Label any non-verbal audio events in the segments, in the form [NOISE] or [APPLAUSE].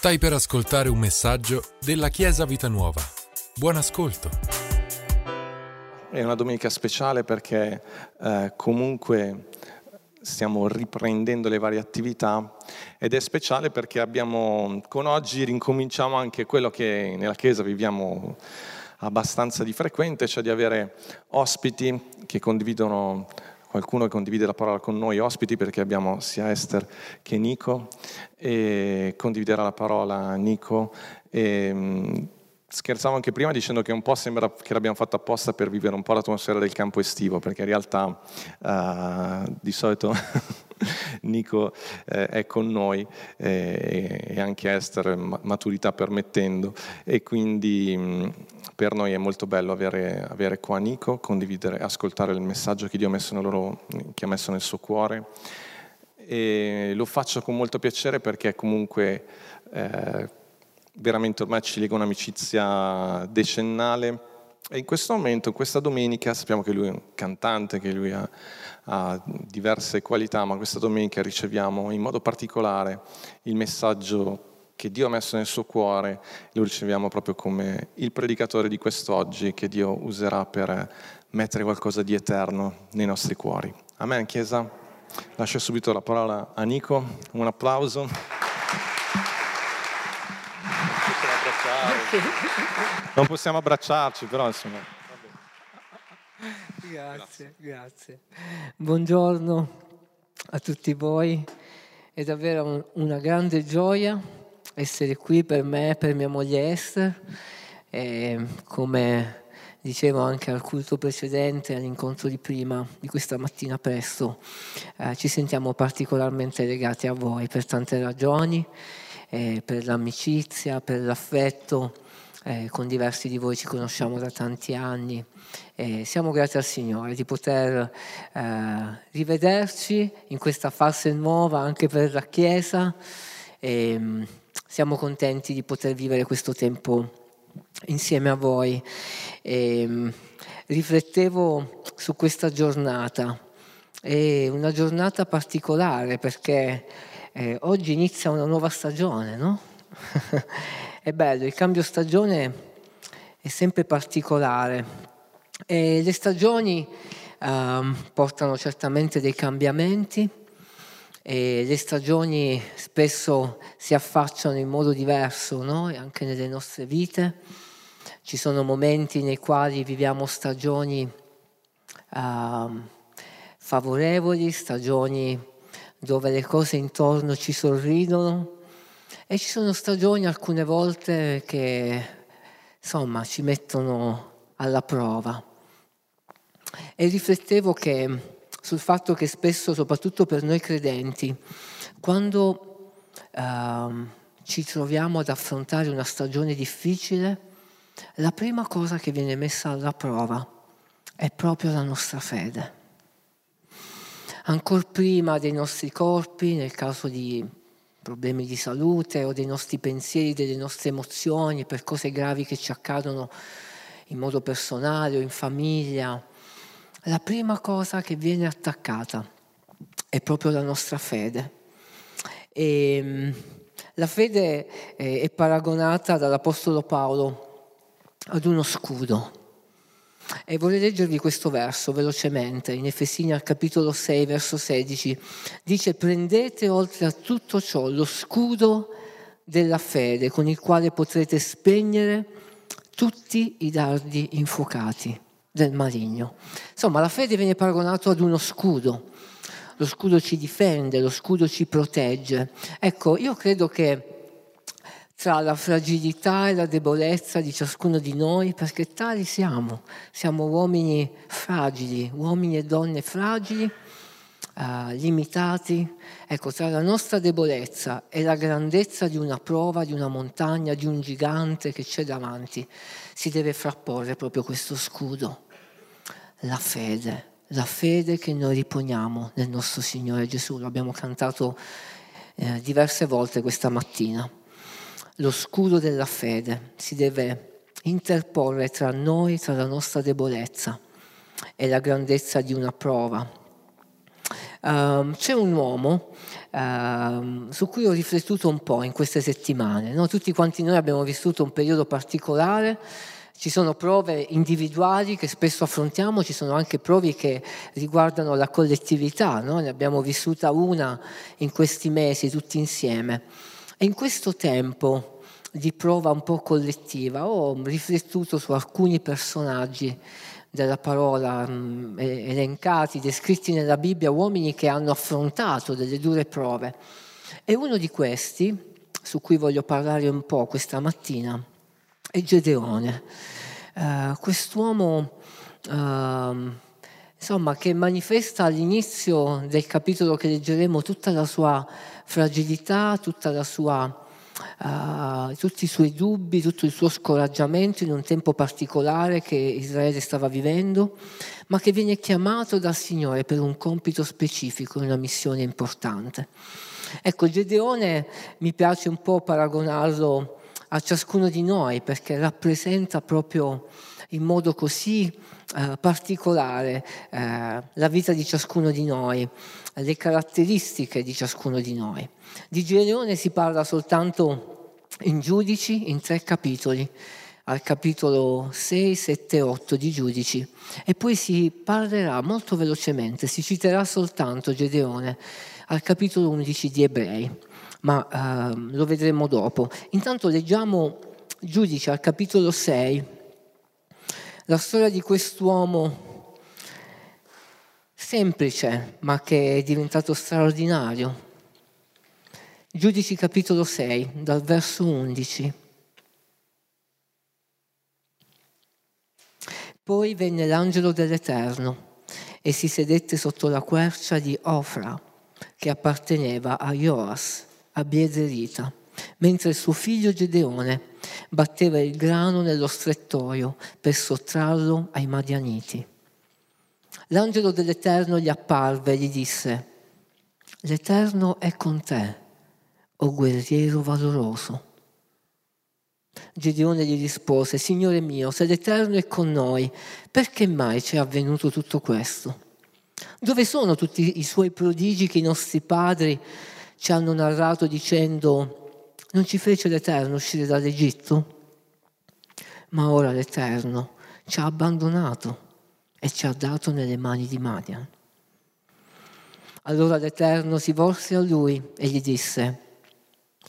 Stai per ascoltare un messaggio della Chiesa Vita Nuova. Buon ascolto. È una domenica speciale perché eh, comunque stiamo riprendendo le varie attività ed è speciale perché abbiamo, con oggi rincominciamo anche quello che nella Chiesa viviamo abbastanza di frequente, cioè di avere ospiti che condividono qualcuno che condivide la parola con noi, ospiti, perché abbiamo sia Esther che Nico, e condividerà la parola Nico. E, mm, scherzavo anche prima dicendo che un po' sembra che l'abbiamo fatto apposta per vivere un po' l'atmosfera del campo estivo, perché in realtà uh, di solito [LAUGHS] Nico eh, è con noi eh, e anche Esther, maturità permettendo, e quindi mh, mm, per noi è molto bello avere, avere, qua Nico, condividere, ascoltare il messaggio che Dio ha messo, loro, che ha messo nel suo cuore. E lo faccio con molto piacere perché comunque eh, veramente ormai ci lega un'amicizia decennale e in questo momento, questa domenica, sappiamo che lui è un cantante, che lui ha, ha diverse qualità, ma questa domenica riceviamo in modo particolare il messaggio che Dio ha messo nel suo cuore, lo riceviamo proprio come il predicatore di quest'oggi che Dio userà per mettere qualcosa di eterno nei nostri cuori. Amen, Chiesa. Lascio subito la parola a Nico, un applauso. Non possiamo abbracciarci, però insomma. Grazie, grazie. Buongiorno a tutti voi. È davvero una grande gioia essere qui per me e per mia moglie Esther. E come dicevo anche al culto precedente, all'incontro di prima, di questa mattina presto, eh, ci sentiamo particolarmente legati a voi per tante ragioni, eh, per l'amicizia, per l'affetto eh, con diversi di voi ci conosciamo da tanti anni e siamo grati al Signore di poter eh, rivederci in questa fase nuova anche per la Chiesa mm, siamo contenti di poter vivere questo tempo insieme a voi. Mm, riflettevo su questa giornata, è una giornata particolare perché eh, oggi inizia una nuova stagione, no? [LAUGHS] è bello, il cambio stagione è sempre particolare e le stagioni um, portano certamente dei cambiamenti e le stagioni spesso si affacciano in modo diverso no? anche nelle nostre vite. Ci sono momenti nei quali viviamo stagioni uh, favorevoli, stagioni dove le cose intorno ci sorridono e ci sono stagioni alcune volte che insomma ci mettono alla prova. E riflettevo che, sul fatto che spesso, soprattutto per noi credenti, quando uh, ci troviamo ad affrontare una stagione difficile, la prima cosa che viene messa alla prova è proprio la nostra fede. Ancora prima dei nostri corpi, nel caso di problemi di salute o dei nostri pensieri, delle nostre emozioni, per cose gravi che ci accadono in modo personale o in famiglia, la prima cosa che viene attaccata è proprio la nostra fede. E, ehm, la fede è paragonata dall'Apostolo Paolo ad uno scudo. E vorrei leggervi questo verso velocemente, in Efesini al capitolo 6, verso 16. Dice, prendete oltre a tutto ciò lo scudo della fede con il quale potrete spegnere tutti i dardi infuocati del maligno. Insomma, la fede viene paragonata ad uno scudo. Lo scudo ci difende, lo scudo ci protegge. Ecco, io credo che tra la fragilità e la debolezza di ciascuno di noi, perché tali siamo, siamo uomini fragili, uomini e donne fragili, uh, limitati. Ecco, tra la nostra debolezza e la grandezza di una prova, di una montagna, di un gigante che c'è davanti, si deve frapporre proprio questo scudo, la fede, la fede che noi riponiamo nel nostro Signore Gesù. L'abbiamo cantato eh, diverse volte questa mattina lo scudo della fede si deve interporre tra noi, tra la nostra debolezza e la grandezza di una prova. Uh, c'è un uomo uh, su cui ho riflettuto un po' in queste settimane. No? Tutti quanti noi abbiamo vissuto un periodo particolare, ci sono prove individuali che spesso affrontiamo, ci sono anche prove che riguardano la collettività, no? ne abbiamo vissuta una in questi mesi tutti insieme. E in questo tempo di prova un po' collettiva ho riflettuto su alcuni personaggi della parola mh, elencati, descritti nella Bibbia, uomini che hanno affrontato delle dure prove. E uno di questi, su cui voglio parlare un po' questa mattina, è Gedeone. Uh, quest'uomo uh, insomma, che manifesta all'inizio del capitolo che leggeremo tutta la sua fragilità, sua uh, tutti i suoi dubbi, tutto il suo scoraggiamento in un tempo particolare che Israele stava vivendo, ma che viene chiamato dal Signore per un compito specifico, una missione importante. Ecco, Gedeone mi piace un po' paragonarlo a ciascuno di noi perché rappresenta proprio in modo così eh, particolare eh, la vita di ciascuno di noi, le caratteristiche di ciascuno di noi. Di Gedeone si parla soltanto in Giudici, in tre capitoli, al capitolo 6, 7, 8 di Giudici, e poi si parlerà molto velocemente, si citerà soltanto Gedeone al capitolo 11 di Ebrei, ma eh, lo vedremo dopo. Intanto leggiamo Giudici al capitolo 6, la storia di quest'uomo semplice, ma che è diventato straordinario. Giudici capitolo 6, dal verso 11. Poi venne l'angelo dell'Eterno e si sedette sotto la quercia di Ofra, che apparteneva a Joas, a Biezerita, mentre suo figlio Gedeone batteva il grano nello strettoio per sottrarlo ai Madianiti. L'angelo dell'Eterno gli apparve e gli disse, l'Eterno è con te, o guerriero valoroso. Gedeone gli rispose, Signore mio, se l'Eterno è con noi, perché mai ci è avvenuto tutto questo? Dove sono tutti i suoi prodigi che i nostri padri ci hanno narrato dicendo, non ci fece l'Eterno uscire dall'Egitto? Ma ora l'Eterno ci ha abbandonato e ci ha dato nelle mani di Madian. Allora l'Eterno si volse a lui e gli disse,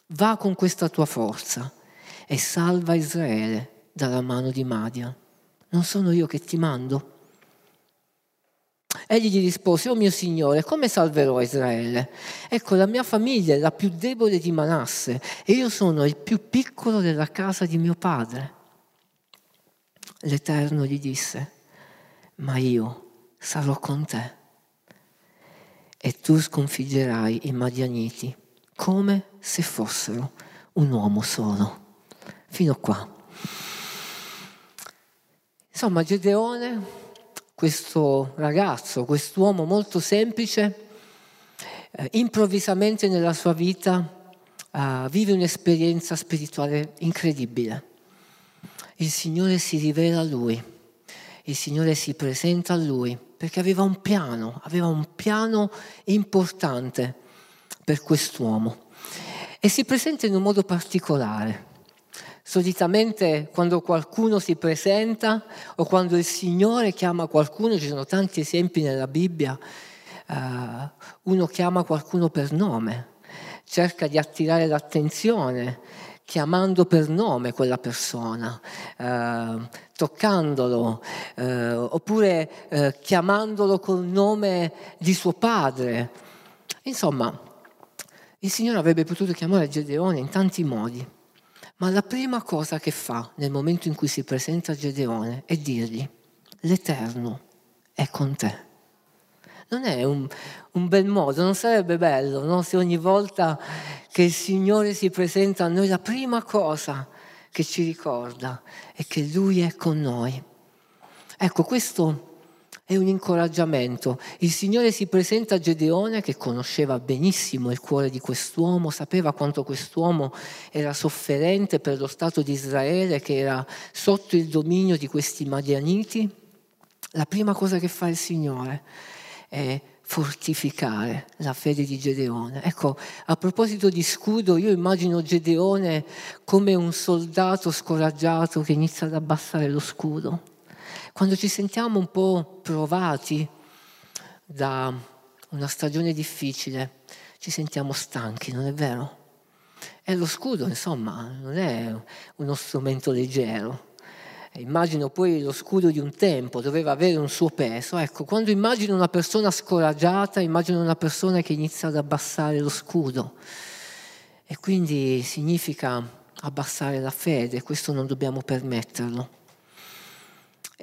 va con questa tua forza e salva Israele dalla mano di Madian. Non sono io che ti mando? Egli gli rispose, oh mio Signore, come salverò Israele? Ecco, la mia famiglia è la più debole di Manasse e io sono il più piccolo della casa di mio padre. L'Eterno gli disse, ma io sarò con te e tu sconfiggerai i Madianiti come se fossero un uomo solo. Fino a qua. Insomma, Gedeone, questo ragazzo, quest'uomo molto semplice, eh, improvvisamente nella sua vita eh, vive un'esperienza spirituale incredibile. Il Signore si rivela a lui il Signore si presenta a lui perché aveva un piano, aveva un piano importante per quest'uomo e si presenta in un modo particolare. Solitamente quando qualcuno si presenta o quando il Signore chiama qualcuno, ci sono tanti esempi nella Bibbia, uh, uno chiama qualcuno per nome, cerca di attirare l'attenzione, chiamando per nome quella persona, eh, toccandolo, eh, oppure eh, chiamandolo col nome di suo padre. Insomma, il Signore avrebbe potuto chiamare Gedeone in tanti modi, ma la prima cosa che fa nel momento in cui si presenta a Gedeone è dirgli, l'Eterno è con te. Non è un, un bel modo, non sarebbe bello no? se ogni volta che il Signore si presenta a noi la prima cosa che ci ricorda è che Lui è con noi. Ecco, questo è un incoraggiamento. Il Signore si presenta a Gedeone che conosceva benissimo il cuore di quest'uomo, sapeva quanto quest'uomo era sofferente per lo Stato di Israele, che era sotto il dominio di questi Madianiti. La prima cosa che fa il Signore è fortificare la fede di Gedeone. Ecco, a proposito di scudo, io immagino Gedeone come un soldato scoraggiato che inizia ad abbassare lo scudo. Quando ci sentiamo un po' provati da una stagione difficile, ci sentiamo stanchi, non è vero? E lo scudo, insomma, non è uno strumento leggero immagino poi lo scudo di un tempo, doveva avere un suo peso. Ecco, quando immagino una persona scoraggiata, immagino una persona che inizia ad abbassare lo scudo. E quindi significa abbassare la fede, questo non dobbiamo permetterlo.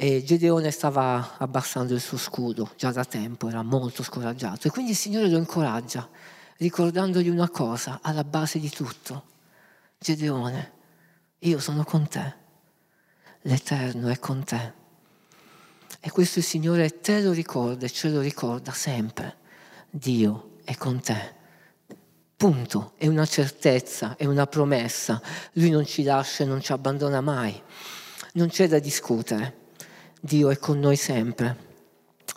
E Gedeone stava abbassando il suo scudo già da tempo, era molto scoraggiato. E quindi il Signore lo incoraggia, ricordandogli una cosa alla base di tutto. Gedeone, io sono con te l'Eterno è con te. E questo il Signore te lo ricorda e ce lo ricorda sempre. Dio è con te. Punto. È una certezza, è una promessa. Lui non ci lascia e non ci abbandona mai. Non c'è da discutere. Dio è con noi sempre.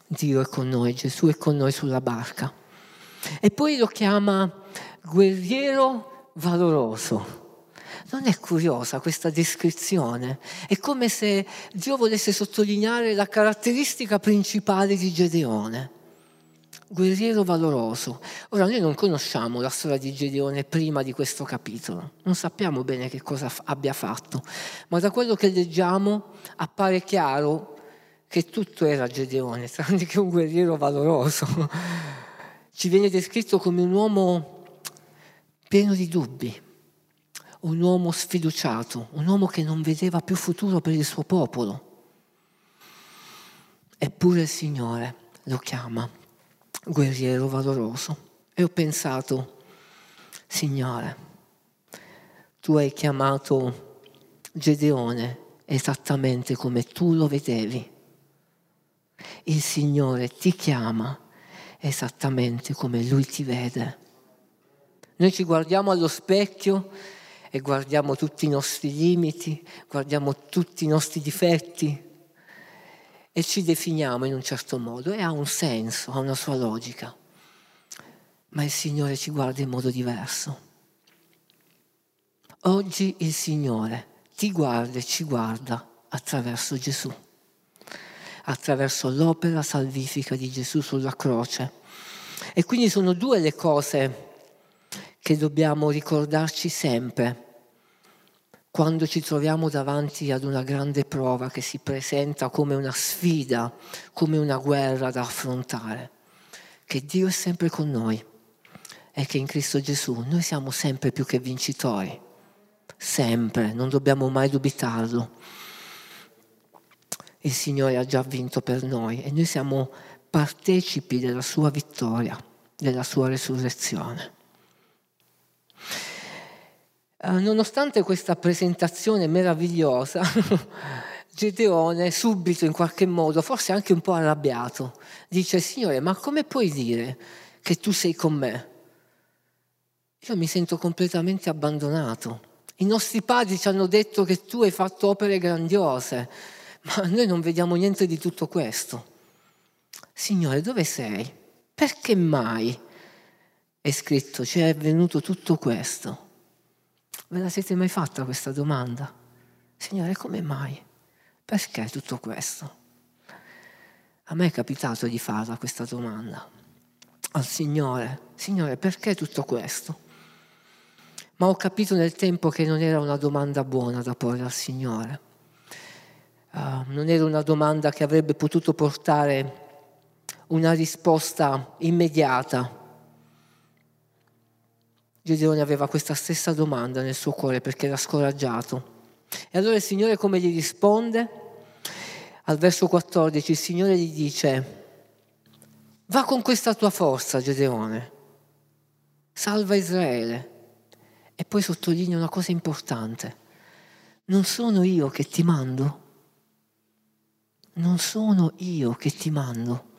Dio è con noi, Gesù è con noi sulla barca. E poi lo chiama guerriero valoroso. Non è curiosa questa descrizione? È come se Dio volesse sottolineare la caratteristica principale di Gedeone. Guerriero valoroso. Ora noi non conosciamo la storia di Gedeone prima di questo capitolo, non sappiamo bene che cosa abbia fatto, ma da quello che leggiamo appare chiaro che tutto era Gedeone, tranne che un guerriero valoroso. Ci viene descritto come un uomo pieno di dubbi, un uomo sfiduciato, un uomo che non vedeva più futuro per il suo popolo. Eppure il Signore lo chiama guerriero valoroso. E ho pensato, Signore, tu hai chiamato Gedeone esattamente come tu lo vedevi. Il Signore ti chiama esattamente come Lui ti vede. Noi ci guardiamo allo specchio e guardiamo tutti i nostri limiti, guardiamo tutti i nostri difetti e ci definiamo in un certo modo e ha un senso, ha una sua logica. Ma il Signore ci guarda in modo diverso. Oggi il Signore ti guarda e ci guarda attraverso Gesù, attraverso l'opera salvifica di Gesù sulla croce. E quindi sono due le cose che dobbiamo ricordarci sempre quando ci troviamo davanti ad una grande prova che si presenta come una sfida, come una guerra da affrontare, che Dio è sempre con noi e che in Cristo Gesù noi siamo sempre più che vincitori, sempre, non dobbiamo mai dubitarlo. Il Signore ha già vinto per noi e noi siamo partecipi della sua vittoria, della sua resurrezione. Uh, nonostante questa presentazione meravigliosa, [LAUGHS] Gedeone subito in qualche modo, forse anche un po' arrabbiato, dice Signore, ma come puoi dire che tu sei con me? Io mi sento completamente abbandonato. I nostri padri ci hanno detto che tu hai fatto opere grandiose, ma noi non vediamo niente di tutto questo. Signore, dove sei? Perché mai? È scritto, ci è venuto tutto questo. Ve la siete mai fatta questa domanda? Signore, come mai? Perché tutto questo? A me è capitato di farla questa domanda al Signore. Signore, perché tutto questo? Ma ho capito nel tempo che non era una domanda buona da porre al Signore. Uh, non era una domanda che avrebbe potuto portare una risposta immediata Gedeone aveva questa stessa domanda nel suo cuore perché era scoraggiato. E allora il Signore come gli risponde? Al verso 14 il Signore gli dice, va con questa tua forza Gedeone, salva Israele. E poi sottolinea una cosa importante, non sono io che ti mando, non sono io che ti mando.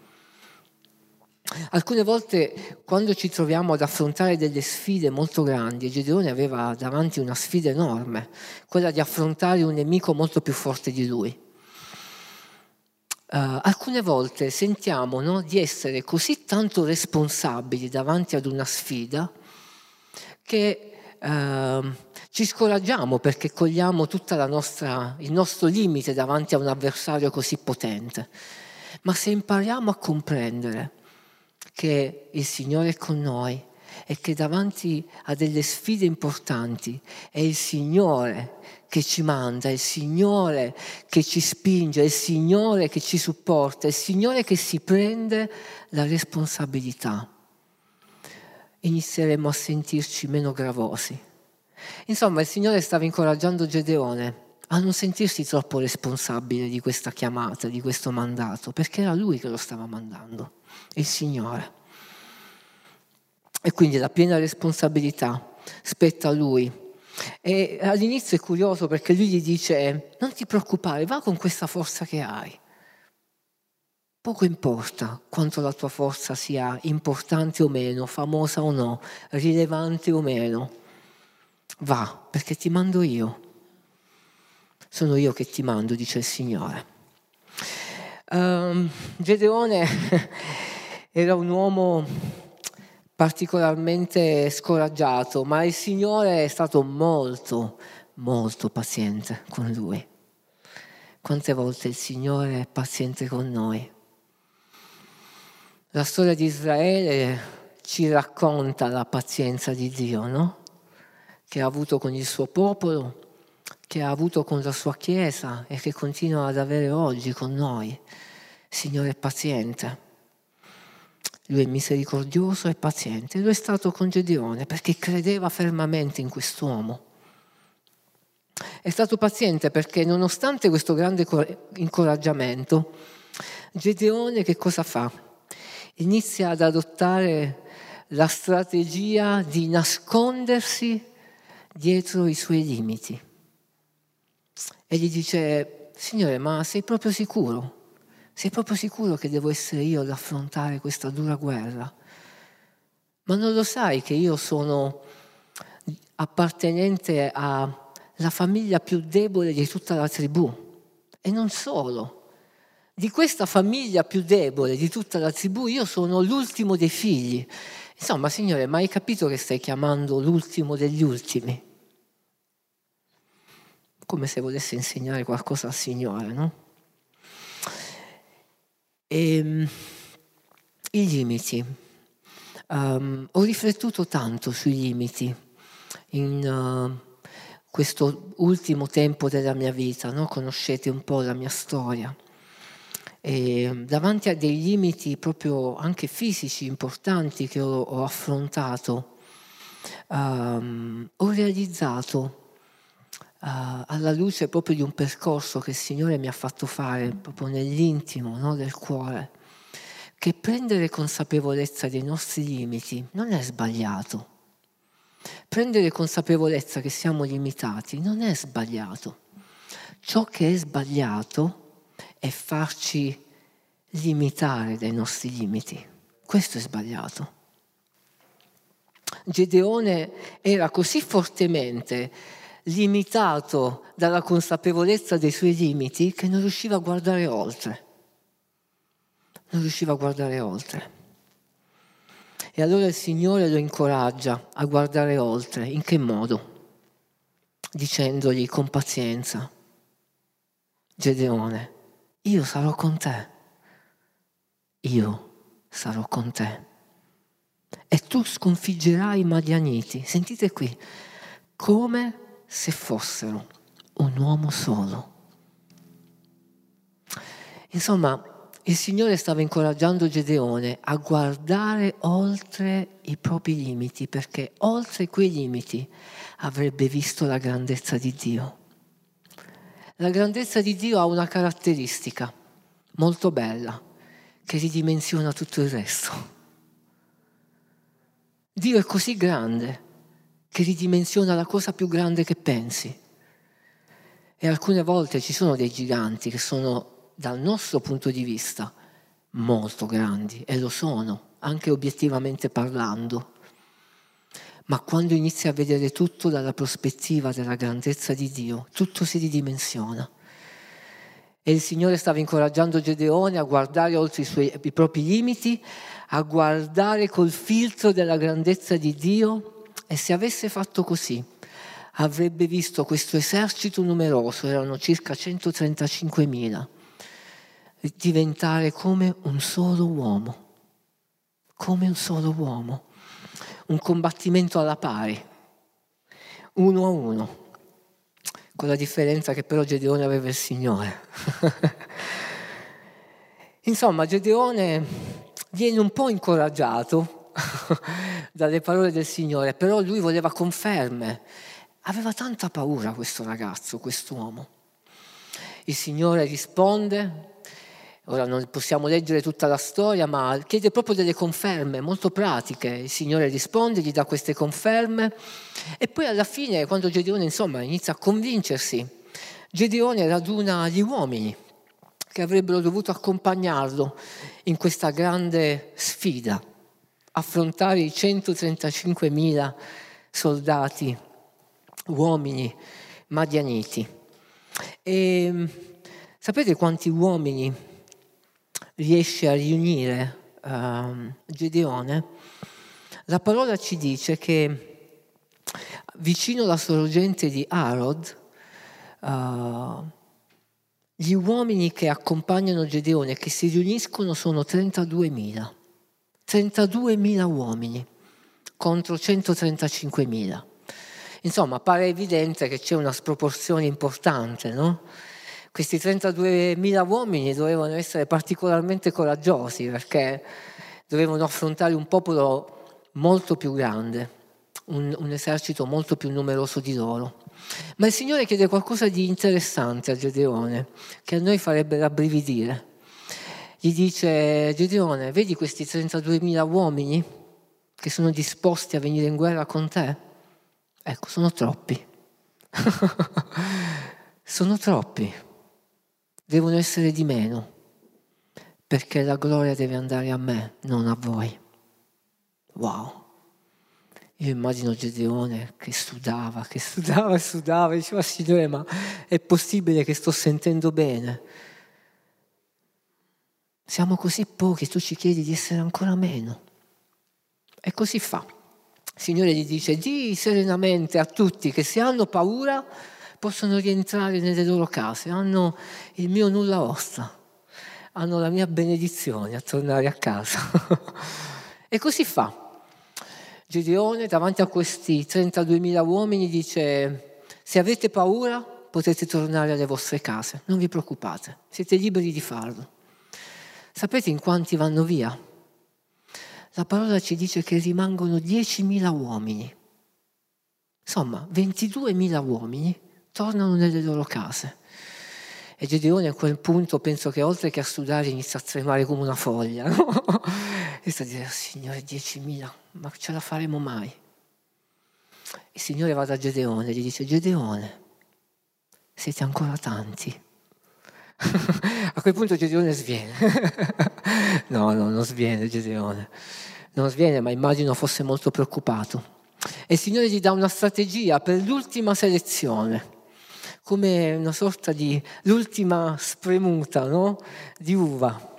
Alcune volte quando ci troviamo ad affrontare delle sfide molto grandi, Gedeone aveva davanti una sfida enorme, quella di affrontare un nemico molto più forte di lui. alcune volte sentiamo no, di essere così tanto responsabili davanti ad una sfida che uh, ci scoraggiamo perché cogliamo tutto il nostro limite davanti a un avversario così potente. Ma se impariamo a comprendere che il Signore è con noi e che davanti a delle sfide importanti è il Signore che ci manda, è il Signore che ci spinge, è il Signore che ci supporta, è il Signore che si prende la responsabilità, inizieremo a sentirci meno gravosi. Insomma, il Signore stava incoraggiando Gedeone a non sentirsi troppo responsabile di questa chiamata, di questo mandato, perché era lui che lo stava mandando, il Signore. E quindi la piena responsabilità spetta a lui. E all'inizio è curioso perché lui gli dice, non ti preoccupare, va con questa forza che hai. Poco importa quanto la tua forza sia importante o meno, famosa o no, rilevante o meno va, perché ti mando io. Sono io che ti mando, dice il Signore. Um, Gedeone [LAUGHS] era un uomo particolarmente scoraggiato, ma il Signore è stato molto, molto paziente con lui. Quante volte il Signore è paziente con noi? La storia di Israele ci racconta la pazienza di Dio, no? che ha avuto con il suo popolo, che ha avuto con la sua Chiesa e che continua ad avere oggi con noi. Signore paziente. Lui è misericordioso e paziente. Lui è stato con Gedeone perché credeva fermamente in quest'uomo. È stato paziente perché nonostante questo grande incoraggiamento, Gedeone che cosa fa? Inizia ad adottare la strategia di nascondersi dietro i suoi limiti. E gli dice, Signore, ma sei proprio sicuro? Sei proprio sicuro che devo essere io ad affrontare questa dura guerra? Ma non lo sai che io sono appartenente alla famiglia più debole di tutta la tribù? E non solo. Di questa famiglia più debole di tutta la tribù io sono l'ultimo dei figli Insomma, Signore, ma hai capito che stai chiamando l'ultimo degli ultimi? Come se volesse insegnare qualcosa al Signore, no? E, ehm, I limiti. Um, ho riflettuto tanto sui limiti in uh, questo ultimo tempo della mia vita, no? conoscete un po' la mia storia. E davanti a dei limiti proprio anche fisici importanti che ho, ho affrontato, um, ho realizzato uh, alla luce proprio di un percorso che il Signore mi ha fatto fare proprio nell'intimo no, del cuore, che prendere consapevolezza dei nostri limiti non è sbagliato. Prendere consapevolezza che siamo limitati non è sbagliato. Ciò che è sbagliato è farci limitare dai nostri limiti. Questo è sbagliato. Gedeone era così fortemente limitato dalla consapevolezza dei suoi limiti che non riusciva a guardare oltre. Non riusciva a guardare oltre. E allora il Signore lo incoraggia a guardare oltre. In che modo? Dicendogli con pazienza, Gedeone, io sarò con te, io sarò con te. E tu sconfiggerai i Madianiti, sentite qui, come se fossero un uomo solo. Insomma, il Signore stava incoraggiando Gedeone a guardare oltre i propri limiti, perché oltre quei limiti avrebbe visto la grandezza di Dio. La grandezza di Dio ha una caratteristica molto bella, che ridimensiona tutto il resto. Dio è così grande che ridimensiona la cosa più grande che pensi. E alcune volte ci sono dei giganti che sono, dal nostro punto di vista, molto grandi, e lo sono, anche obiettivamente parlando ma quando inizi a vedere tutto dalla prospettiva della grandezza di Dio, tutto si ridimensiona. E il Signore stava incoraggiando Gedeone a guardare oltre i, suoi, i propri limiti, a guardare col filtro della grandezza di Dio e se avesse fatto così avrebbe visto questo esercito numeroso, erano circa 135.000, diventare come un solo uomo, come un solo uomo, un combattimento alla pari, uno a uno, con la differenza che però Gedeone aveva il Signore. [LAUGHS] Insomma, Gedeone viene un po' incoraggiato [LAUGHS] dalle parole del Signore, però lui voleva conferme Aveva tanta paura questo ragazzo, quest'uomo. Il Signore risponde, ora non possiamo leggere tutta la storia, ma chiede proprio delle conferme molto pratiche. Il Signore risponde, gli dà queste conferme e poi alla fine, quando Gedeone insomma inizia a convincersi, Gedeone raduna gli uomini che avrebbero dovuto accompagnarlo in questa grande sfida, affrontare i 135.000 soldati uomini madianiti. E sapete quanti uomini riesce a riunire uh, Gedeone? La parola ci dice che vicino alla sorgente di Arod, uh, gli uomini che accompagnano Gedeone, che si riuniscono, sono 32.000. 32.000 uomini contro 135.000. Insomma, pare evidente che c'è una sproporzione importante, no? Questi 32.000 uomini dovevano essere particolarmente coraggiosi perché dovevano affrontare un popolo molto più grande, un, un esercito molto più numeroso di loro. Ma il Signore chiede qualcosa di interessante a Gedeone, che a noi farebbe rabbrividire. Gli dice, Gedeone, vedi questi 32.000 uomini che sono disposti a venire in guerra con te? Ecco, sono troppi. [LAUGHS] sono troppi. Devono essere di meno, perché la gloria deve andare a me, non a voi. Wow. Io immagino Gedeone che studava, che studava e [LAUGHS] studava, e diceva Signore, ma è possibile che sto sentendo bene? Siamo così pochi, tu ci chiedi di essere ancora meno. E così fa. Il Signore gli dice, di serenamente a tutti che se hanno paura possono rientrare nelle loro case, hanno il mio nulla osta, hanno la mia benedizione a tornare a casa. [LAUGHS] e così fa. Gedeone davanti a questi 32.000 uomini dice, se avete paura potete tornare alle vostre case, non vi preoccupate, siete liberi di farlo. Sapete in quanti vanno via? la parola ci dice che rimangono 10.000 uomini. Insomma, 22.000 uomini tornano nelle loro case. E Gedeone a quel punto penso che oltre che a studiare inizia a tremare come una foglia. [LAUGHS] No? e sta a dire, Signore, 10.000, ma ce la faremo mai? Il Signore va da Gedeone e gli dice, Gedeone, siete ancora tanti. [LAUGHS] a quel punto Gedeone sviene. [LAUGHS] no, no, non sviene Gedeone non sviene, ma immagino fosse molto preoccupato. E il Signore gli dà una strategia per l'ultima selezione, come una sorta di l'ultima spremuta no? di uva.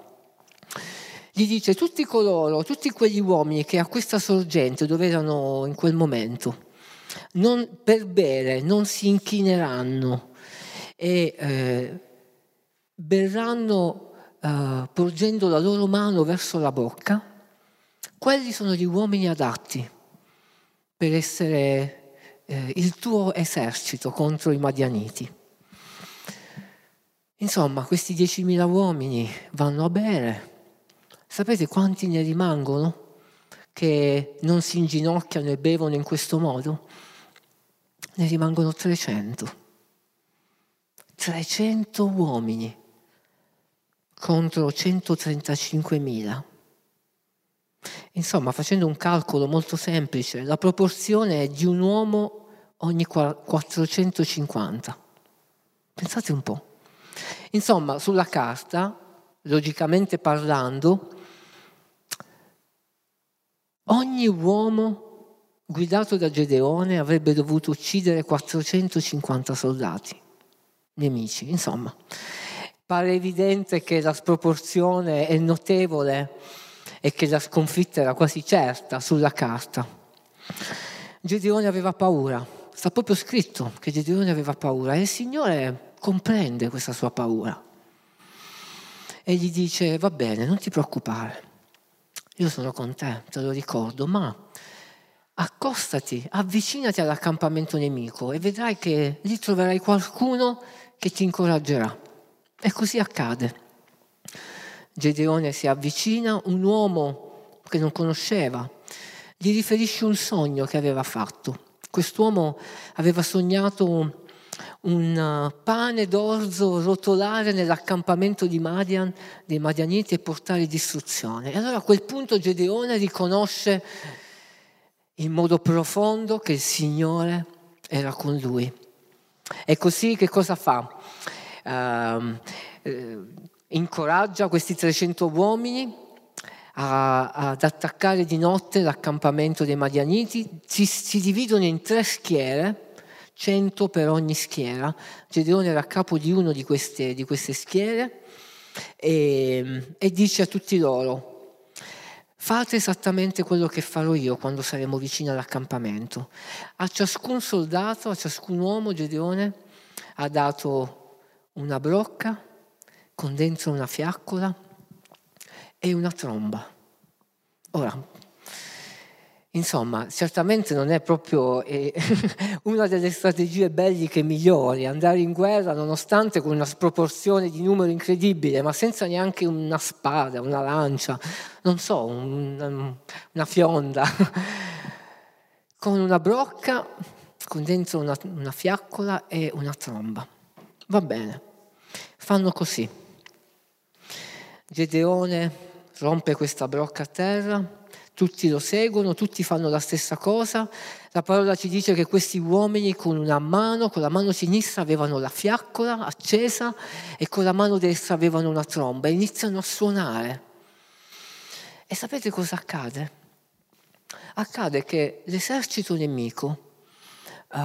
Gli dice tutti coloro, tutti quegli uomini che a questa sorgente dove erano in quel momento, non, per bere non si inchineranno e eh, berranno eh, porgendo la loro mano verso la bocca, quelli sono gli uomini adatti per essere eh, il tuo esercito contro i Madianiti. Insomma, questi 10.000 uomini vanno a bere. Sapete quanti ne rimangono che non si inginocchiano e bevono in questo modo? Ne rimangono 300. 300 uomini contro 135.000. Insomma, facendo un calcolo molto semplice, la proporzione è di un uomo ogni 450. Pensate un po'. Insomma, sulla carta, logicamente parlando, ogni uomo guidato da Gedeone avrebbe dovuto uccidere 450 soldati, nemici, insomma. Pare evidente che la sproporzione è notevole e che la sconfitta era quasi certa sulla carta. Gedeone aveva paura, sta proprio scritto che Gedeone aveva paura e il Signore comprende questa sua paura e gli dice va bene, non ti preoccupare, io sono con te, te lo ricordo, ma accostati, avvicinati all'accampamento nemico e vedrai che lì troverai qualcuno che ti incoraggerà. E così accade. Gedeone si avvicina, un uomo che non conosceva, gli riferisce un sogno che aveva fatto. Quest'uomo aveva sognato un pane d'orzo rotolare nell'accampamento di Madian, dei Madianiti e portare distruzione. E allora a quel punto Gedeone riconosce in modo profondo che il Signore era con lui. E così che cosa fa? Uh, uh, incoraggia questi 300 uomini a, ad attaccare di notte l'accampamento dei Madianiti, si, si dividono in tre schiere, 100 per ogni schiera. Gedeone era a capo di una di queste, di queste schiere e, e dice a tutti loro, Fate esattamente quello che farò io quando saremo vicini all'accampamento. A ciascun soldato, a ciascun uomo, Gedeone ha dato una brocca con dentro una fiaccola e una tromba. Ora, insomma, certamente non è proprio eh, [LAUGHS] una delle strategie belliche migliori andare in guerra nonostante con una sproporzione di numero incredibile, ma senza neanche una spada, una lancia, non so, un, una fionda, [LAUGHS] con una brocca, con dentro una, una fiaccola e una tromba. Va bene, fanno così. Gedeone rompe questa brocca a terra, tutti lo seguono, tutti fanno la stessa cosa. La parola ci dice che questi uomini con una mano, con la mano sinistra avevano la fiaccola accesa e con la mano destra avevano una tromba e iniziano a suonare. E sapete cosa accade? Accade che l'esercito nemico uh,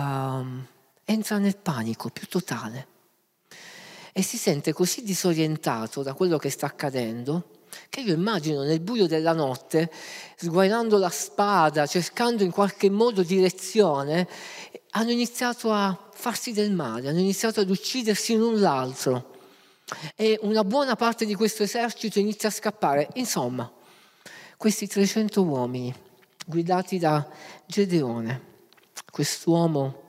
entra nel panico più totale e si sente così disorientato da quello che sta accadendo che io immagino nel buio della notte, sguainando la spada, cercando in qualche modo direzione, hanno iniziato a farsi del male, hanno iniziato ad uccidersi l'un l'altro e una buona parte di questo esercito inizia a scappare. Insomma, questi 300 uomini guidati da Gedeone, quest'uomo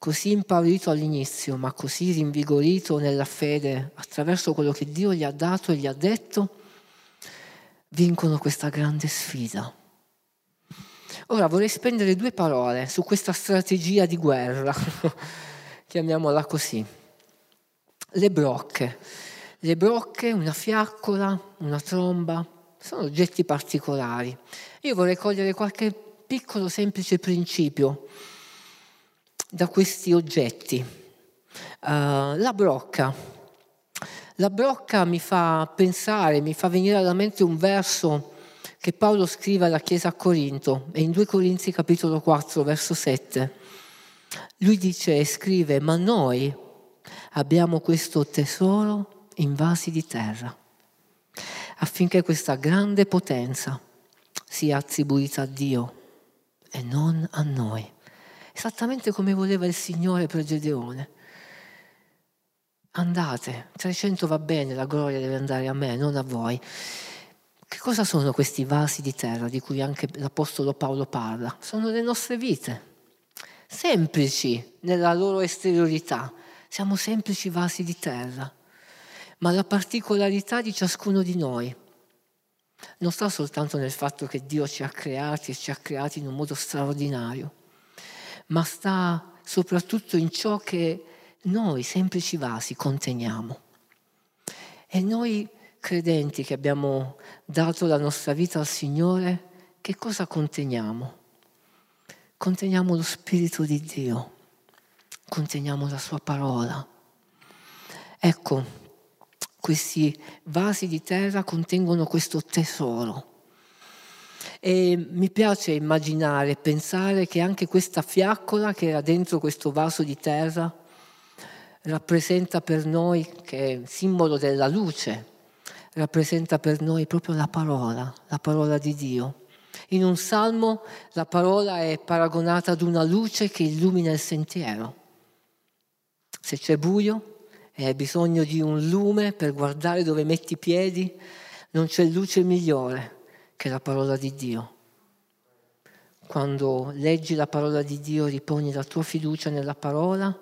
così impaurito all'inizio, ma così rinvigorito nella fede attraverso quello che Dio gli ha dato e gli ha detto, vincono questa grande sfida. Ora vorrei spendere due parole su questa strategia di guerra, [LAUGHS] chiamiamola così. Le brocche. Le brocche, una fiaccola, una tromba, sono oggetti particolari. Io vorrei cogliere qualche piccolo semplice principio da questi oggetti. Uh, la brocca. La brocca mi fa pensare, mi fa venire alla mente un verso che Paolo scrive alla Chiesa a Corinto, e in 2 Corinzi capitolo 4, verso 7. Lui dice e scrive, ma noi abbiamo questo tesoro in vasi di terra affinché questa grande potenza sia attribuita a Dio e non a noi. Esattamente come voleva il Signore per Gedeone. Andate, 300 va bene, la gloria deve andare a me, non a voi. Che cosa sono questi vasi di terra di cui anche l'Apostolo Paolo parla? Sono le nostre vite, semplici nella loro esteriorità. Siamo semplici vasi di terra ma la particolarità di ciascuno di noi non sta soltanto nel fatto che Dio ci ha creati e ci ha creati in un modo straordinario, ma sta soprattutto in ciò che noi, semplici vasi, conteniamo. E noi credenti che abbiamo dato la nostra vita al Signore, che cosa conteniamo? Conteniamo lo Spirito di Dio, conteniamo la Sua parola. Ecco, questi vasi di terra contengono questo tesoro. E mi piace immaginare, pensare che anche questa fiaccola che era dentro questo vaso di terra rappresenta per noi, che è simbolo della luce, rappresenta per noi proprio la parola, la parola di Dio. In un salmo la parola è paragonata ad una luce che illumina il sentiero. Se c'è buio e hai bisogno di un lume per guardare dove metti i piedi, non c'è luce migliore che la parola di Dio. Quando leggi la parola di Dio, riponi la tua fiducia nella parola,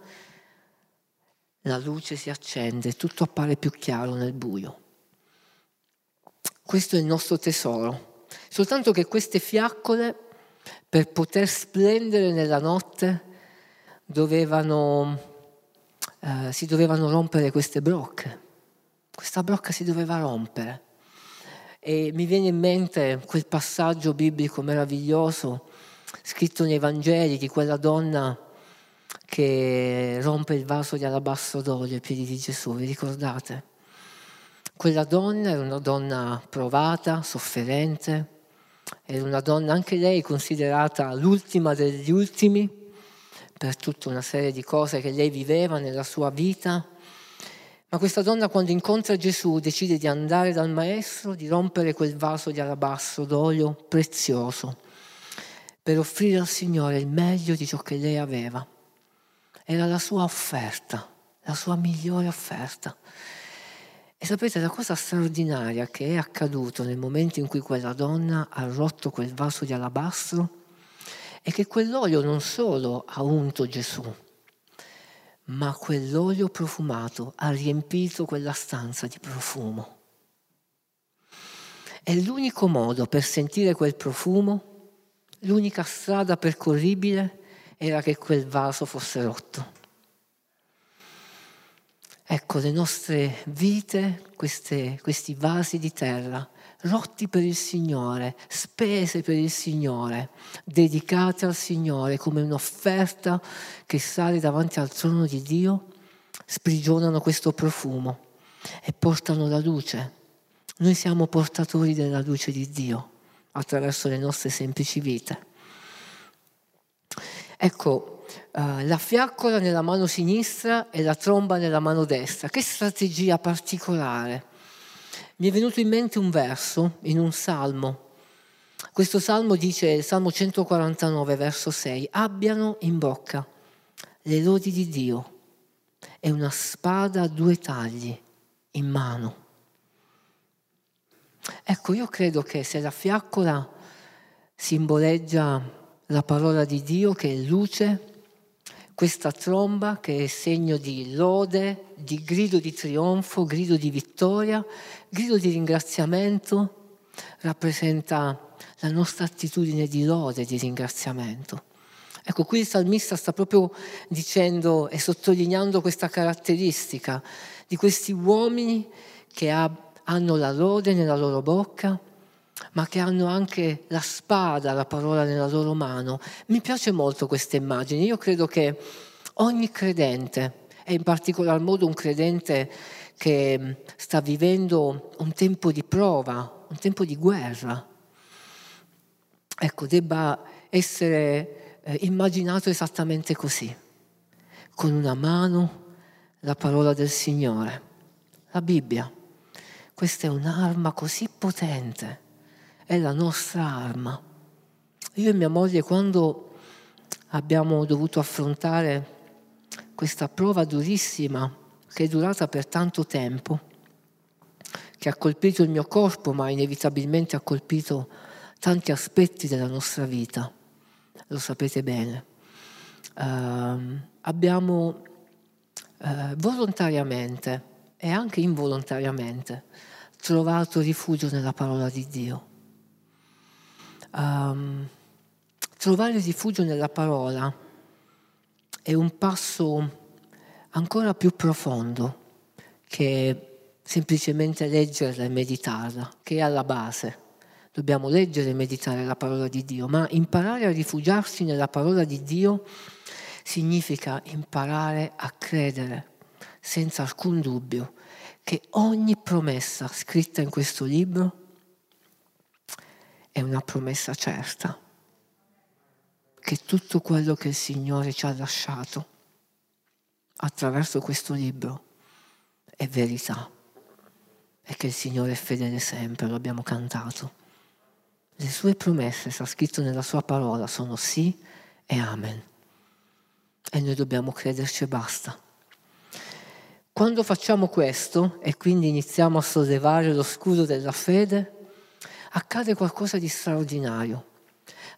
la luce si accende, tutto appare più chiaro nel buio. Questo è il nostro tesoro. Soltanto che queste fiaccole, per poter splendere nella notte, dovevano, eh, si dovevano rompere queste brocche. Questa brocca si doveva rompere. E mi viene in mente quel passaggio biblico meraviglioso scritto nei Vangeli di quella donna che rompe il vaso di alabastro d'olio ai piedi di Gesù, vi ricordate? Quella donna era una donna provata, sofferente, era una donna anche lei considerata l'ultima degli ultimi per tutta una serie di cose che lei viveva nella sua vita. Ma questa donna quando incontra Gesù decide di andare dal maestro, di rompere quel vaso di alabastro d'olio prezioso per offrire al Signore il meglio di ciò che lei aveva. Era la sua offerta, la sua migliore offerta. E sapete la cosa straordinaria che è accaduto nel momento in cui quella donna ha rotto quel vaso di alabastro è che quell'olio non solo ha unto Gesù, ma quell'olio profumato ha riempito quella stanza di profumo. E l'unico modo per sentire quel profumo, l'unica strada percorribile era che quel vaso fosse rotto. Ecco, le nostre vite, queste, questi vasi di terra, rotti per il Signore, spese per il Signore, dedicate al Signore come un'offerta che sale davanti al trono di Dio, sprigionano questo profumo e portano la luce. Noi siamo portatori della luce di Dio attraverso le nostre semplici vite. Ecco, uh, la fiaccola nella mano sinistra e la tromba nella mano destra. Che strategia particolare. Mi è venuto in mente un verso in un salmo. Questo salmo dice, Salmo 149, verso 6, abbiano in bocca le lodi di Dio e una spada a due tagli in mano. Ecco, io credo che se la fiaccola simboleggia la parola di Dio che è luce, questa tromba che è segno di lode, di grido di trionfo, grido di vittoria, grido di ringraziamento, rappresenta la nostra attitudine di lode, di ringraziamento. Ecco, qui il salmista sta proprio dicendo e sottolineando questa caratteristica di questi uomini che ha, hanno la lode nella loro bocca, ma che hanno anche la spada, la parola nella loro mano. Mi piace molto questa immagine. Io credo che ogni credente, e in particolar modo un credente che sta vivendo un tempo di prova, un tempo di guerra, ecco, debba essere eh, immaginato esattamente così, con una mano la parola del Signore, la Bibbia. Questa è un'arma così potente è la nostra arma. Io e mia moglie quando abbiamo dovuto affrontare questa prova durissima che è durata per tanto tempo, che ha colpito il mio corpo ma inevitabilmente ha colpito tanti aspetti della nostra vita, lo sapete bene. Uh, abbiamo uh, volontariamente e anche involontariamente trovato rifugio nella parola di Dio um, trovare rifugio nella parola è un passo ancora più profondo che semplicemente leggerla e meditarla, che è alla base. Dobbiamo leggere e meditare la parola di Dio, ma imparare a rifugiarsi nella parola di Dio significa imparare a credere senza alcun dubbio che ogni promessa scritta in questo libro è una promessa certa, che tutto quello che il Signore ci ha lasciato attraverso questo libro è verità e che il Signore è fedele sempre, lo abbiamo cantato. Le sue promesse, sta scritto nella sua parola, sono sì e amen. E noi dobbiamo crederci e basta. Quando facciamo questo e quindi iniziamo a sollevare lo scudo della fede, accade qualcosa di straordinario.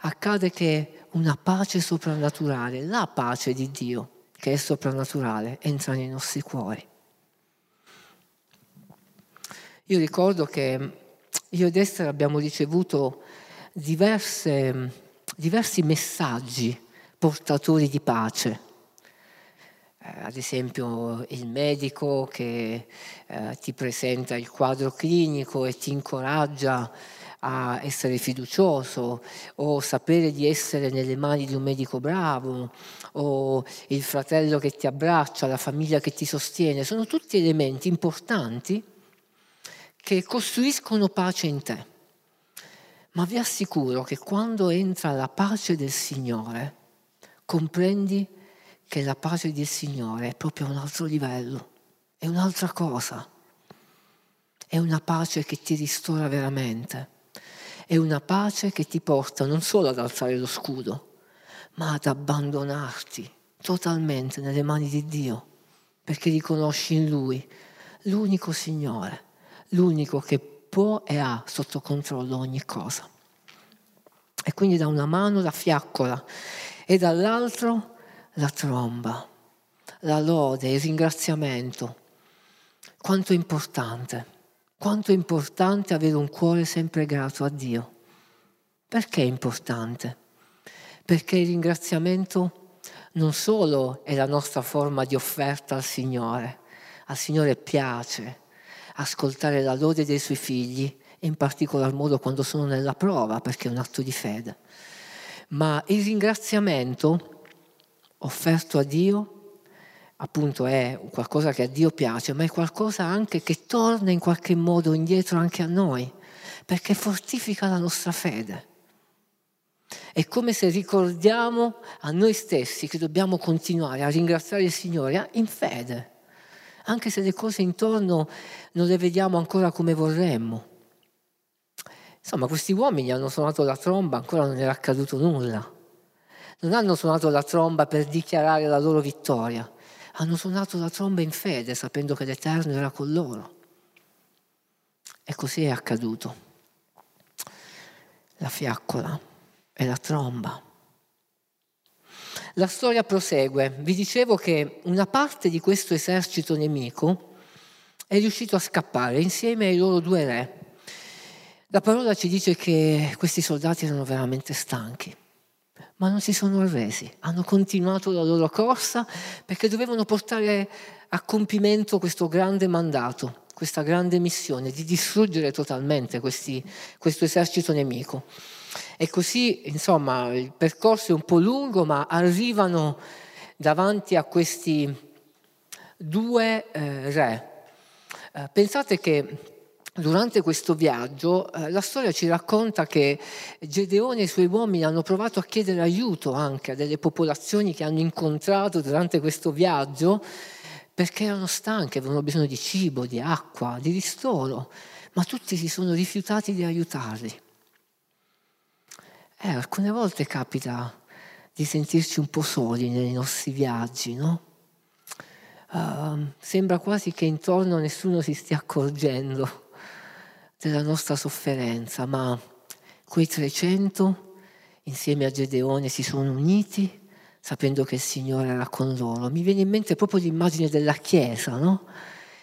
Accade che una pace soprannaturale, la pace di Dio, che è soprannaturale, entra nei nostri cuori. Io ricordo che io ed Esther abbiamo ricevuto diverse, diversi messaggi portatori di pace. Eh, ad esempio il medico che eh, ti presenta il quadro clinico e ti incoraggia a essere fiducioso o sapere di essere nelle mani di un medico bravo o il fratello che ti abbraccia, la famiglia che ti sostiene, sono tutti elementi importanti che costruiscono pace in te. Ma vi assicuro che quando entra la pace del Signore, comprendi che la pace del Signore è proprio un altro livello, è un'altra cosa. È una pace che ti ristora veramente è una pace che ti porta non solo ad alzare lo scudo, ma ad abbandonarti totalmente nelle mani di Dio, perché riconosci in Lui l'unico Signore, l'unico che può e ha sotto controllo ogni cosa. E quindi da una mano la fiaccola e dall'altro la tromba, la lode, il ringraziamento. Quanto è importante quanto è importante avere un cuore sempre grato a Dio. Perché è importante? Perché il ringraziamento non solo è la nostra forma di offerta al Signore, al Signore piace ascoltare la lode dei suoi figli, in particolar modo quando sono nella prova, perché è un atto di fede, ma il ringraziamento offerto a Dio appunto è qualcosa che a Dio piace, ma è qualcosa anche che torna in qualche modo indietro anche a noi, perché fortifica la nostra fede. È come se ricordiamo a noi stessi che dobbiamo continuare a ringraziare il Signore in fede, anche se le cose intorno non le vediamo ancora come vorremmo. Insomma, questi uomini hanno suonato la tromba, ancora non era accaduto nulla. Non hanno suonato la tromba per dichiarare la loro vittoria, hanno suonato la tromba in fede, sapendo che l'Eterno era con loro. E così è accaduto. La fiaccola e la tromba. La storia prosegue. Vi dicevo che una parte di questo esercito nemico è riuscito a scappare insieme ai loro due re. La parola ci dice che questi soldati erano veramente stanchi ma non si sono arresi, hanno continuato la loro corsa perché dovevano portare a compimento questo grande mandato, questa grande missione di distruggere totalmente questi, questo esercito nemico. E così, insomma, il percorso è un po' lungo, ma arrivano davanti a questi due eh, re. Eh, pensate che Durante questo viaggio eh, la storia ci racconta che Gedeone e i suoi uomini hanno provato a chiedere aiuto anche a delle popolazioni che hanno incontrato durante questo viaggio perché erano stanche, avevano bisogno di cibo, di acqua, di ristoro, ma tutti si sono rifiutati di aiutarli. Eh, alcune volte capita di sentirci un po' soli nei nostri viaggi, no? Uh, sembra quasi che intorno nessuno si stia accorgendo della nostra sofferenza, ma quei 300 insieme a Gedeone si sono uniti sapendo che il Signore era con loro. Mi viene in mente proprio l'immagine della Chiesa, no?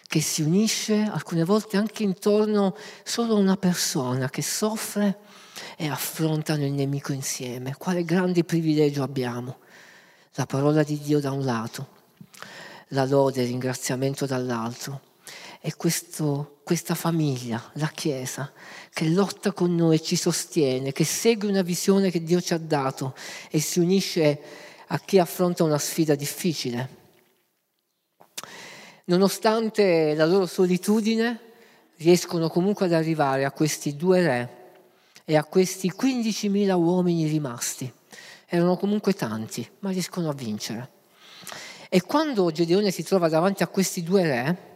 che si unisce alcune volte anche intorno solo a una persona che soffre e affrontano il nemico insieme. Quale grande privilegio abbiamo. La parola di Dio da un lato, la lode, il ringraziamento dall'altro e questo, questa famiglia, la Chiesa, che lotta con noi, ci sostiene, che segue una visione che Dio ci ha dato e si unisce a chi affronta una sfida difficile. Nonostante la loro solitudine, riescono comunque ad arrivare a questi due re e a questi 15.000 uomini rimasti. Erano comunque tanti, ma riescono a vincere. E quando Gedeone si trova davanti a questi due re,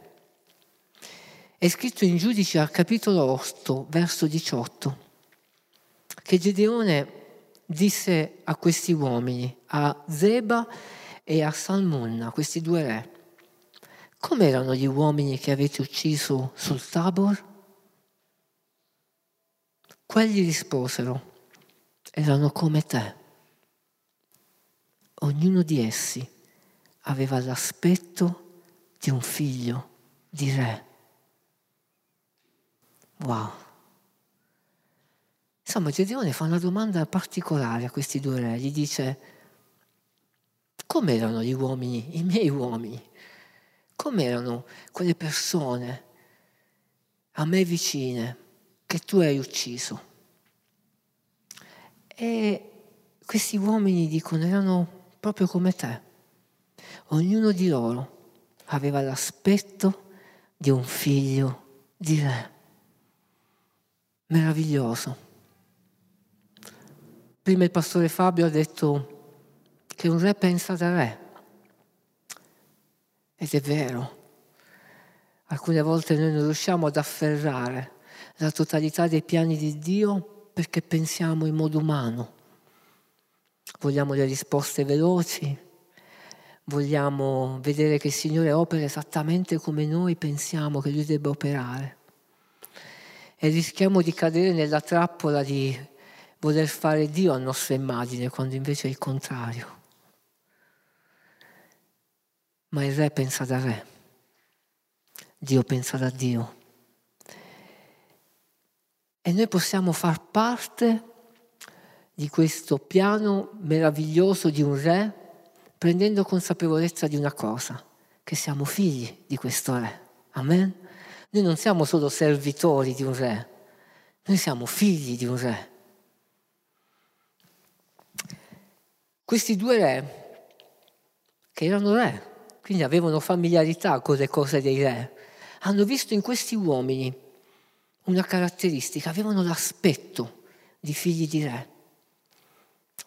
è scritto in Giudici al capitolo 8, verso 18, che Gedeone disse a questi uomini, a Zeba e a Salmunna, questi due re, com'erano gli uomini che avete ucciso sul Tabor? Quelli risposero, erano come te. Ognuno di essi aveva l'aspetto di un figlio di re. Wow. Insomma, Gedeone fa una domanda particolare a questi due re, gli dice, com'erano gli uomini, i miei uomini? Com'erano quelle persone a me vicine che tu hai ucciso? E questi uomini dicono, erano proprio come te. Ognuno di loro aveva l'aspetto di un figlio di re. Meraviglioso. Prima il pastore Fabio ha detto che un re pensa da re. Ed è vero. Alcune volte noi non riusciamo ad afferrare la totalità dei piani di Dio perché pensiamo in modo umano. Vogliamo le risposte veloci, vogliamo vedere che il Signore opera esattamente come noi pensiamo che Lui debba operare. E rischiamo di cadere nella trappola di voler fare Dio a nostra immagine, quando invece è il contrario. Ma il re pensa da re, Dio pensa da Dio. E noi possiamo far parte di questo piano meraviglioso di un re, prendendo consapevolezza di una cosa, che siamo figli di questo re. Amen? Noi non siamo solo servitori di un re, noi siamo figli di un re. Questi due re, che erano re, quindi avevano familiarità con le cose dei re, hanno visto in questi uomini una caratteristica, avevano l'aspetto di figli di re.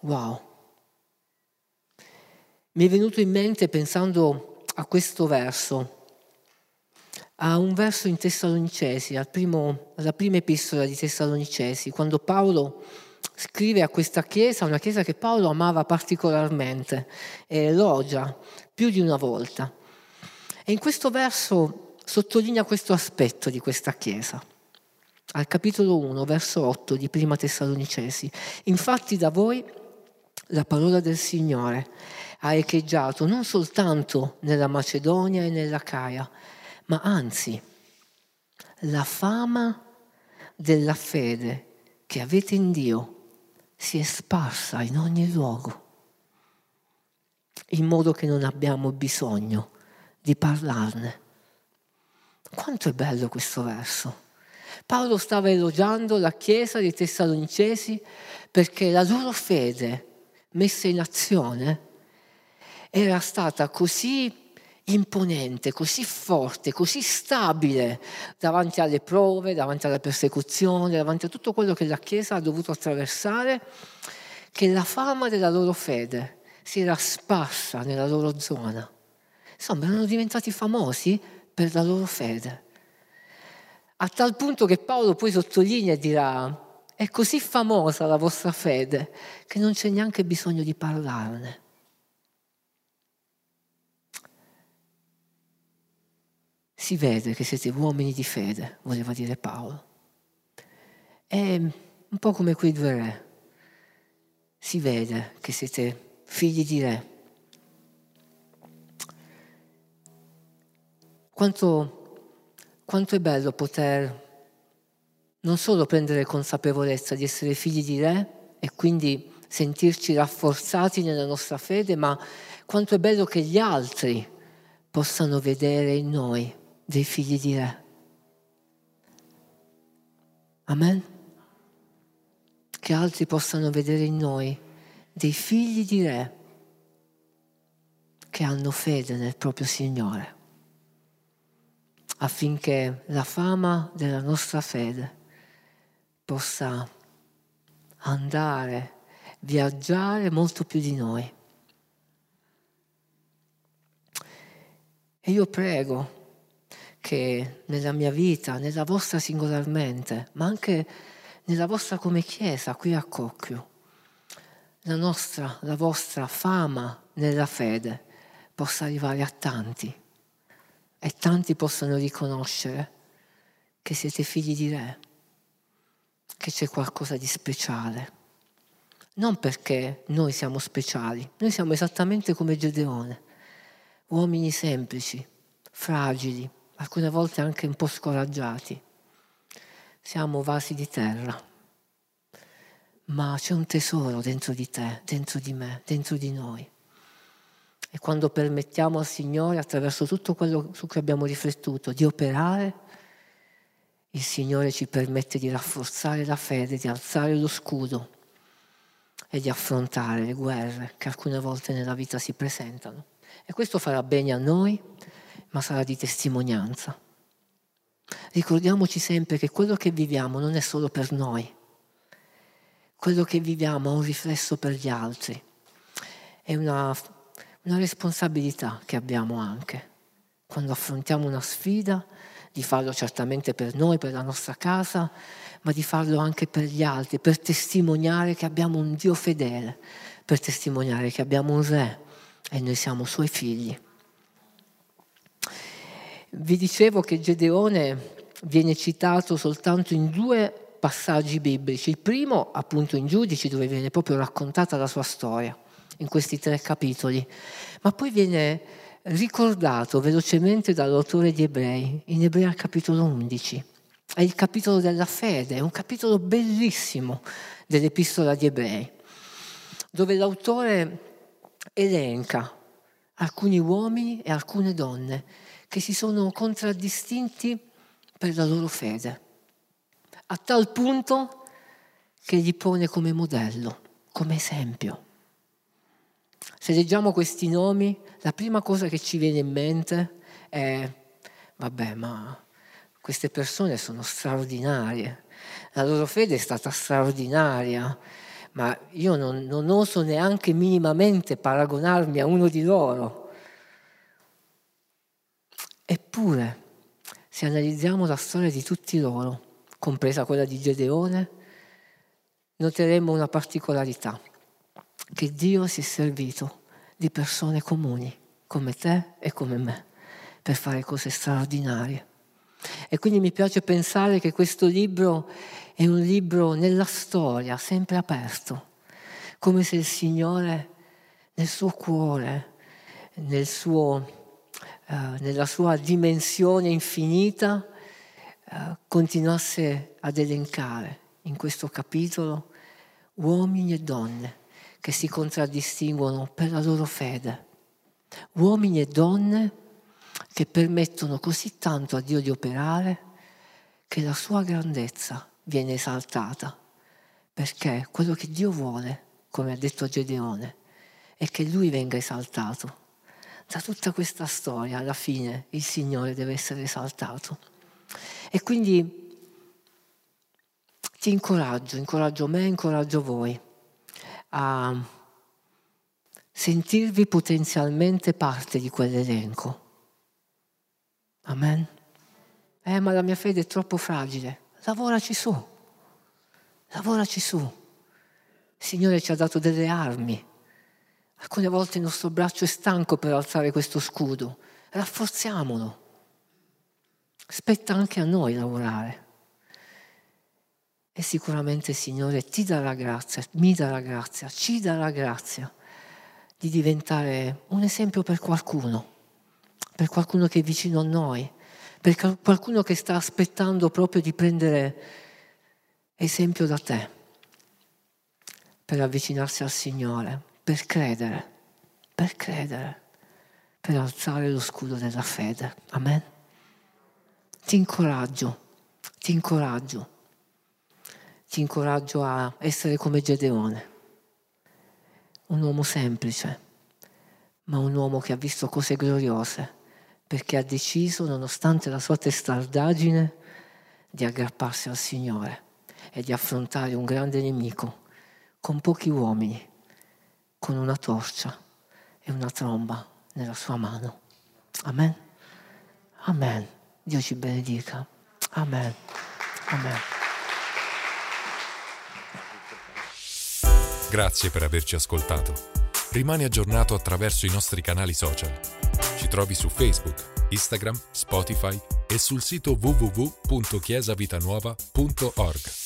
Wow. Mi è venuto in mente pensando a questo verso, a un verso in Tessalonicesi, al primo, alla prima epistola di Tessalonicesi, quando Paolo scrive a questa chiesa, una chiesa che Paolo amava particolarmente e elogia più di una volta. E in questo verso sottolinea questo aspetto di questa chiesa al capitolo 1, verso 8 di Prima Tessalonicesi. Infatti da voi la parola del Signore ha echeggiato non soltanto nella Macedonia e nella Caia, ma anzi la fama della fede che avete in Dio si è sparsa in ogni luogo, in modo che non abbiamo bisogno di parlarne. Quanto è bello questo verso. Paolo stava elogiando la chiesa dei Tessalonicesi perché la loro fede messa in azione era stata così imponente, così forte, così stabile davanti alle prove, davanti alla persecuzione, davanti a tutto quello che la Chiesa ha dovuto attraversare, che la fama della loro fede si era sparsa nella loro zona. Insomma, erano diventati famosi per la loro fede a tal punto che Paolo poi sottolinea e dirà, è così famosa la vostra fede che non c'è neanche bisogno di parlarne. Si vede che siete uomini di fede, voleva dire Paolo. È un po' come quei due re. Si vede che siete figli di re. Quanto quanto è bello poter non solo prendere consapevolezza di essere figli di Re e quindi sentirci rafforzati nella nostra fede, ma quanto è bello che gli altri possano vedere in noi dei figli di Re. Amen? Che altri possano vedere in noi dei figli di Re che hanno fede nel proprio Signore affinché la fama della nostra fede possa andare, viaggiare molto più di noi. E io prego che nella mia vita, nella vostra singolarmente, ma anche nella vostra come Chiesa qui a Cocchio, la nostra, la vostra fama nella fede possa arrivare a tanti e tanti possano riconoscere che siete figli di Re, che c'è qualcosa di speciale. Non perché noi siamo speciali, noi siamo esattamente come Gedeone, uomini semplici, fragili, alcune volte anche un po' scoraggiati. Siamo vasi di terra ma c'è un tesoro dentro di te, dentro di me, dentro di noi. E quando permettiamo al Signore, attraverso tutto quello su cui abbiamo riflettuto, di operare, il Signore ci permette di rafforzare la fede, di alzare lo scudo e di affrontare le guerre che alcune volte nella vita si presentano. E questo farà bene a noi, ma sarà di testimonianza. Ricordiamoci sempre che quello che viviamo non è solo per noi, quello che viviamo ha un riflesso per gli altri. È una, una responsabilità che abbiamo anche quando affrontiamo una sfida, di farlo certamente per noi, per la nostra casa, ma di farlo anche per gli altri, per testimoniare che abbiamo un Dio fedele, per testimoniare che abbiamo un Re e noi siamo Suoi figli. Vi dicevo che Gedeone viene citato soltanto in due passaggi biblici. Il primo, appunto, in Giudici, dove viene proprio raccontata la sua storia, in questi tre capitoli, ma poi viene ricordato velocemente dall'autore di Ebrei, in Ebrei al capitolo 11. È il capitolo della fede, è un capitolo bellissimo dell'epistola di Ebrei, dove l'autore elenca alcuni uomini e alcune donne che si sono contraddistinti per la loro fede a tal punto che gli pone come modello, come esempio. Se leggiamo questi nomi, la prima cosa che ci viene in mente è, vabbè, ma queste persone sono straordinarie, la loro fede è stata straordinaria, ma io non, non oso neanche minimamente paragonarmi a uno di loro. Eppure, se analizziamo la storia di tutti loro, compresa quella di Gedeone, noteremo una particolarità, che Dio si è servito di persone comuni, come te e come me, per fare cose straordinarie. E quindi mi piace pensare che questo libro è un libro nella storia, sempre aperto, come se il Signore nel suo cuore, nel suo, uh, nella sua dimensione infinita, eh, continuasse ad elencare in questo capitolo uomini e donne che si contraddistinguono per la loro fede, uomini e donne che permettono così tanto a Dio di operare che la sua grandezza viene esaltata, perché quello che Dio vuole, come ha detto Gedeone, è che lui venga esaltato. Da tutta questa storia, alla fine, il Signore deve essere esaltato. E quindi ti incoraggio, incoraggio me, incoraggio voi a sentirvi potenzialmente parte di quell'elenco. Amen. Eh, ma la mia fede è troppo fragile. Lavoraci su. Lavoraci su. Il Signore ci ha dato delle armi. Alcune volte il nostro braccio è stanco per alzare questo scudo. Rafforziamolo. Spetta anche a noi lavorare. E sicuramente il Signore ti darà grazia, mi darà grazia, ci darà grazia di diventare un esempio per qualcuno, per qualcuno che è vicino a noi, per qualcuno che sta aspettando proprio di prendere esempio da te, per avvicinarsi al Signore, per credere, per credere, per alzare lo scudo della fede. Amen. Ti incoraggio, ti incoraggio, ti incoraggio a essere come Gedeone, un uomo semplice, ma un uomo che ha visto cose gloriose, perché ha deciso, nonostante la sua testardaggine, di aggrapparsi al Signore e di affrontare un grande nemico con pochi uomini, con una torcia e una tromba nella sua mano. Amen. Amen. Dio ci benedica. Amen. Amen. Grazie per averci ascoltato. Rimani aggiornato attraverso i nostri canali social. Ci trovi su Facebook, Instagram, Spotify e sul sito www.chiesavitanuova.org.